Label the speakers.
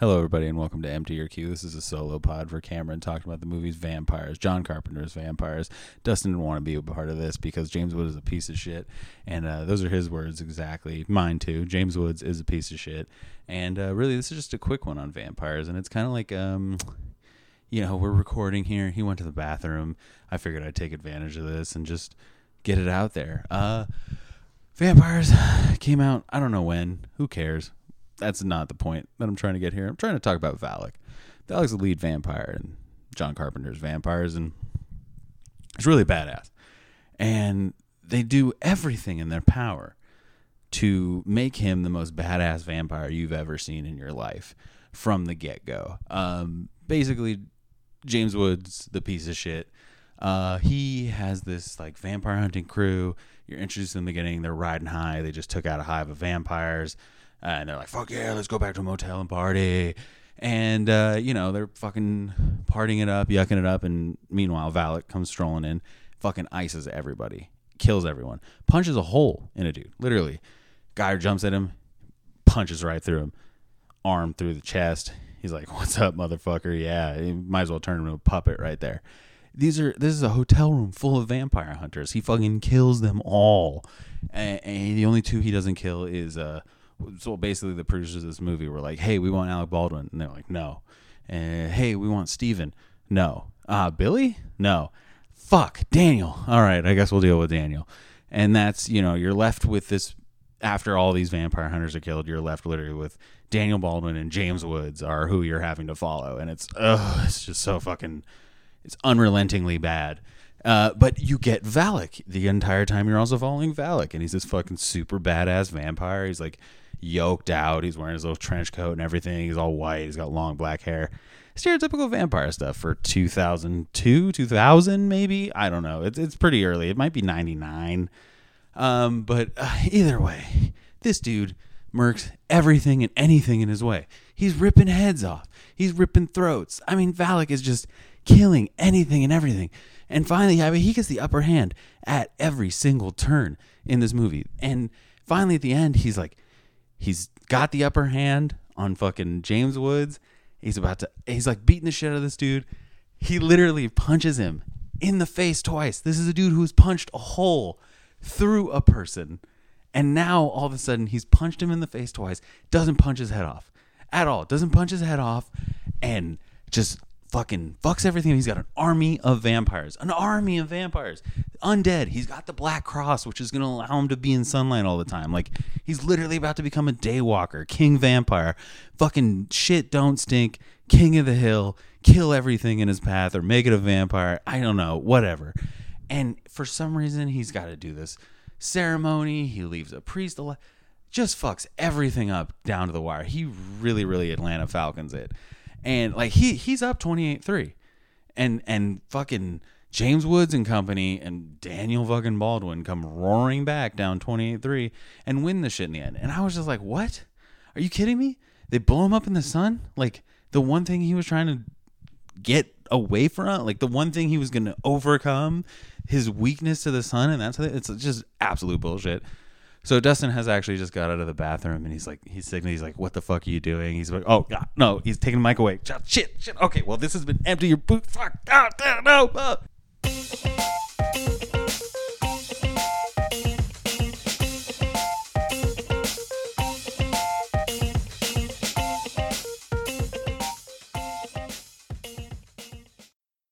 Speaker 1: Hello, everybody, and welcome to Empty Your Queue. This is a solo pod for Cameron talking about the movies Vampires, John Carpenter's Vampires. Dustin didn't want to be a part of this because James Woods is a piece of shit, and uh, those are his words exactly. Mine too. James Woods is a piece of shit, and uh, really, this is just a quick one on vampires, and it's kind of like, um, you know, we're recording here. He went to the bathroom. I figured I'd take advantage of this and just get it out there. Uh, vampires came out. I don't know when. Who cares? That's not the point that I'm trying to get here. I'm trying to talk about Valek. Valek's the lead vampire in John Carpenter's Vampires, and it's really badass. And they do everything in their power to make him the most badass vampire you've ever seen in your life from the get go. Um, basically, James Woods, the piece of shit, uh, he has this like vampire hunting crew. You're introduced in the beginning. They're riding high. They just took out a hive of vampires and they're like, "Fuck yeah, let's go back to a motel and party." And uh, you know they're fucking partying it up, yucking it up, and meanwhile Valek comes strolling in, fucking ices everybody, kills everyone, punches a hole in a dude, literally. Guy jumps at him, punches right through him, arm through the chest. He's like, "What's up, motherfucker?" Yeah, he might as well turn him into a puppet right there. These are this is a hotel room full of vampire hunters. He fucking kills them all, and, and the only two he doesn't kill is uh so basically the producers of this movie were like, "Hey, we want Alec Baldwin," and they're like, "No." And hey, we want Steven. No. Uh, Billy? No. Fuck, Daniel. All right, I guess we'll deal with Daniel. And that's, you know, you're left with this after all these vampire hunters are killed, you're left literally with Daniel Baldwin and James Woods are who you're having to follow. And it's ugh, it's just so fucking it's unrelentingly bad. Uh, but you get Valek the entire time. You're also following Valek, and he's this fucking super badass vampire. He's like yoked out. He's wearing his little trench coat and everything. He's all white. He's got long black hair. Stereotypical vampire stuff for 2002, 2000 maybe. I don't know. It's it's pretty early. It might be 99. Um, but uh, either way, this dude murks everything and anything in his way. He's ripping heads off. He's ripping throats. I mean, Valek is just killing anything and everything. And finally, I mean, he gets the upper hand at every single turn in this movie. And finally, at the end, he's like, He's got the upper hand on fucking James Woods. He's about to, he's like beating the shit out of this dude. He literally punches him in the face twice. This is a dude who's punched a hole through a person. And now all of a sudden he's punched him in the face twice, doesn't punch his head off at all, doesn't punch his head off, and just fucking fucks everything. He's got an army of vampires, an army of vampires, undead. He's got the black cross, which is going to allow him to be in sunlight all the time. Like he's literally about to become a daywalker, king vampire. Fucking shit don't stink, king of the hill, kill everything in his path or make it a vampire. I don't know, whatever. And for some reason, he's got to do this ceremony. He leaves a priest alive. Just fucks everything up down to the wire. He really, really Atlanta Falcons it and like he he's up 28-3 and and fucking James Woods and company and Daniel fucking Baldwin come roaring back down 28-3 and win the shit in the end. And I was just like, "What? Are you kidding me? They blow him up in the sun? Like the one thing he was trying to get away from, like the one thing he was going to overcome his weakness to the sun and that's it's just absolute bullshit. So Dustin has actually just got out of the bathroom and he's like, he's signaling, he's like, what the fuck are you doing? He's like, oh God, no, he's taking the mic away. Shit, shit. Okay, well this has been empty your boot. Fuck, God, no. Uh.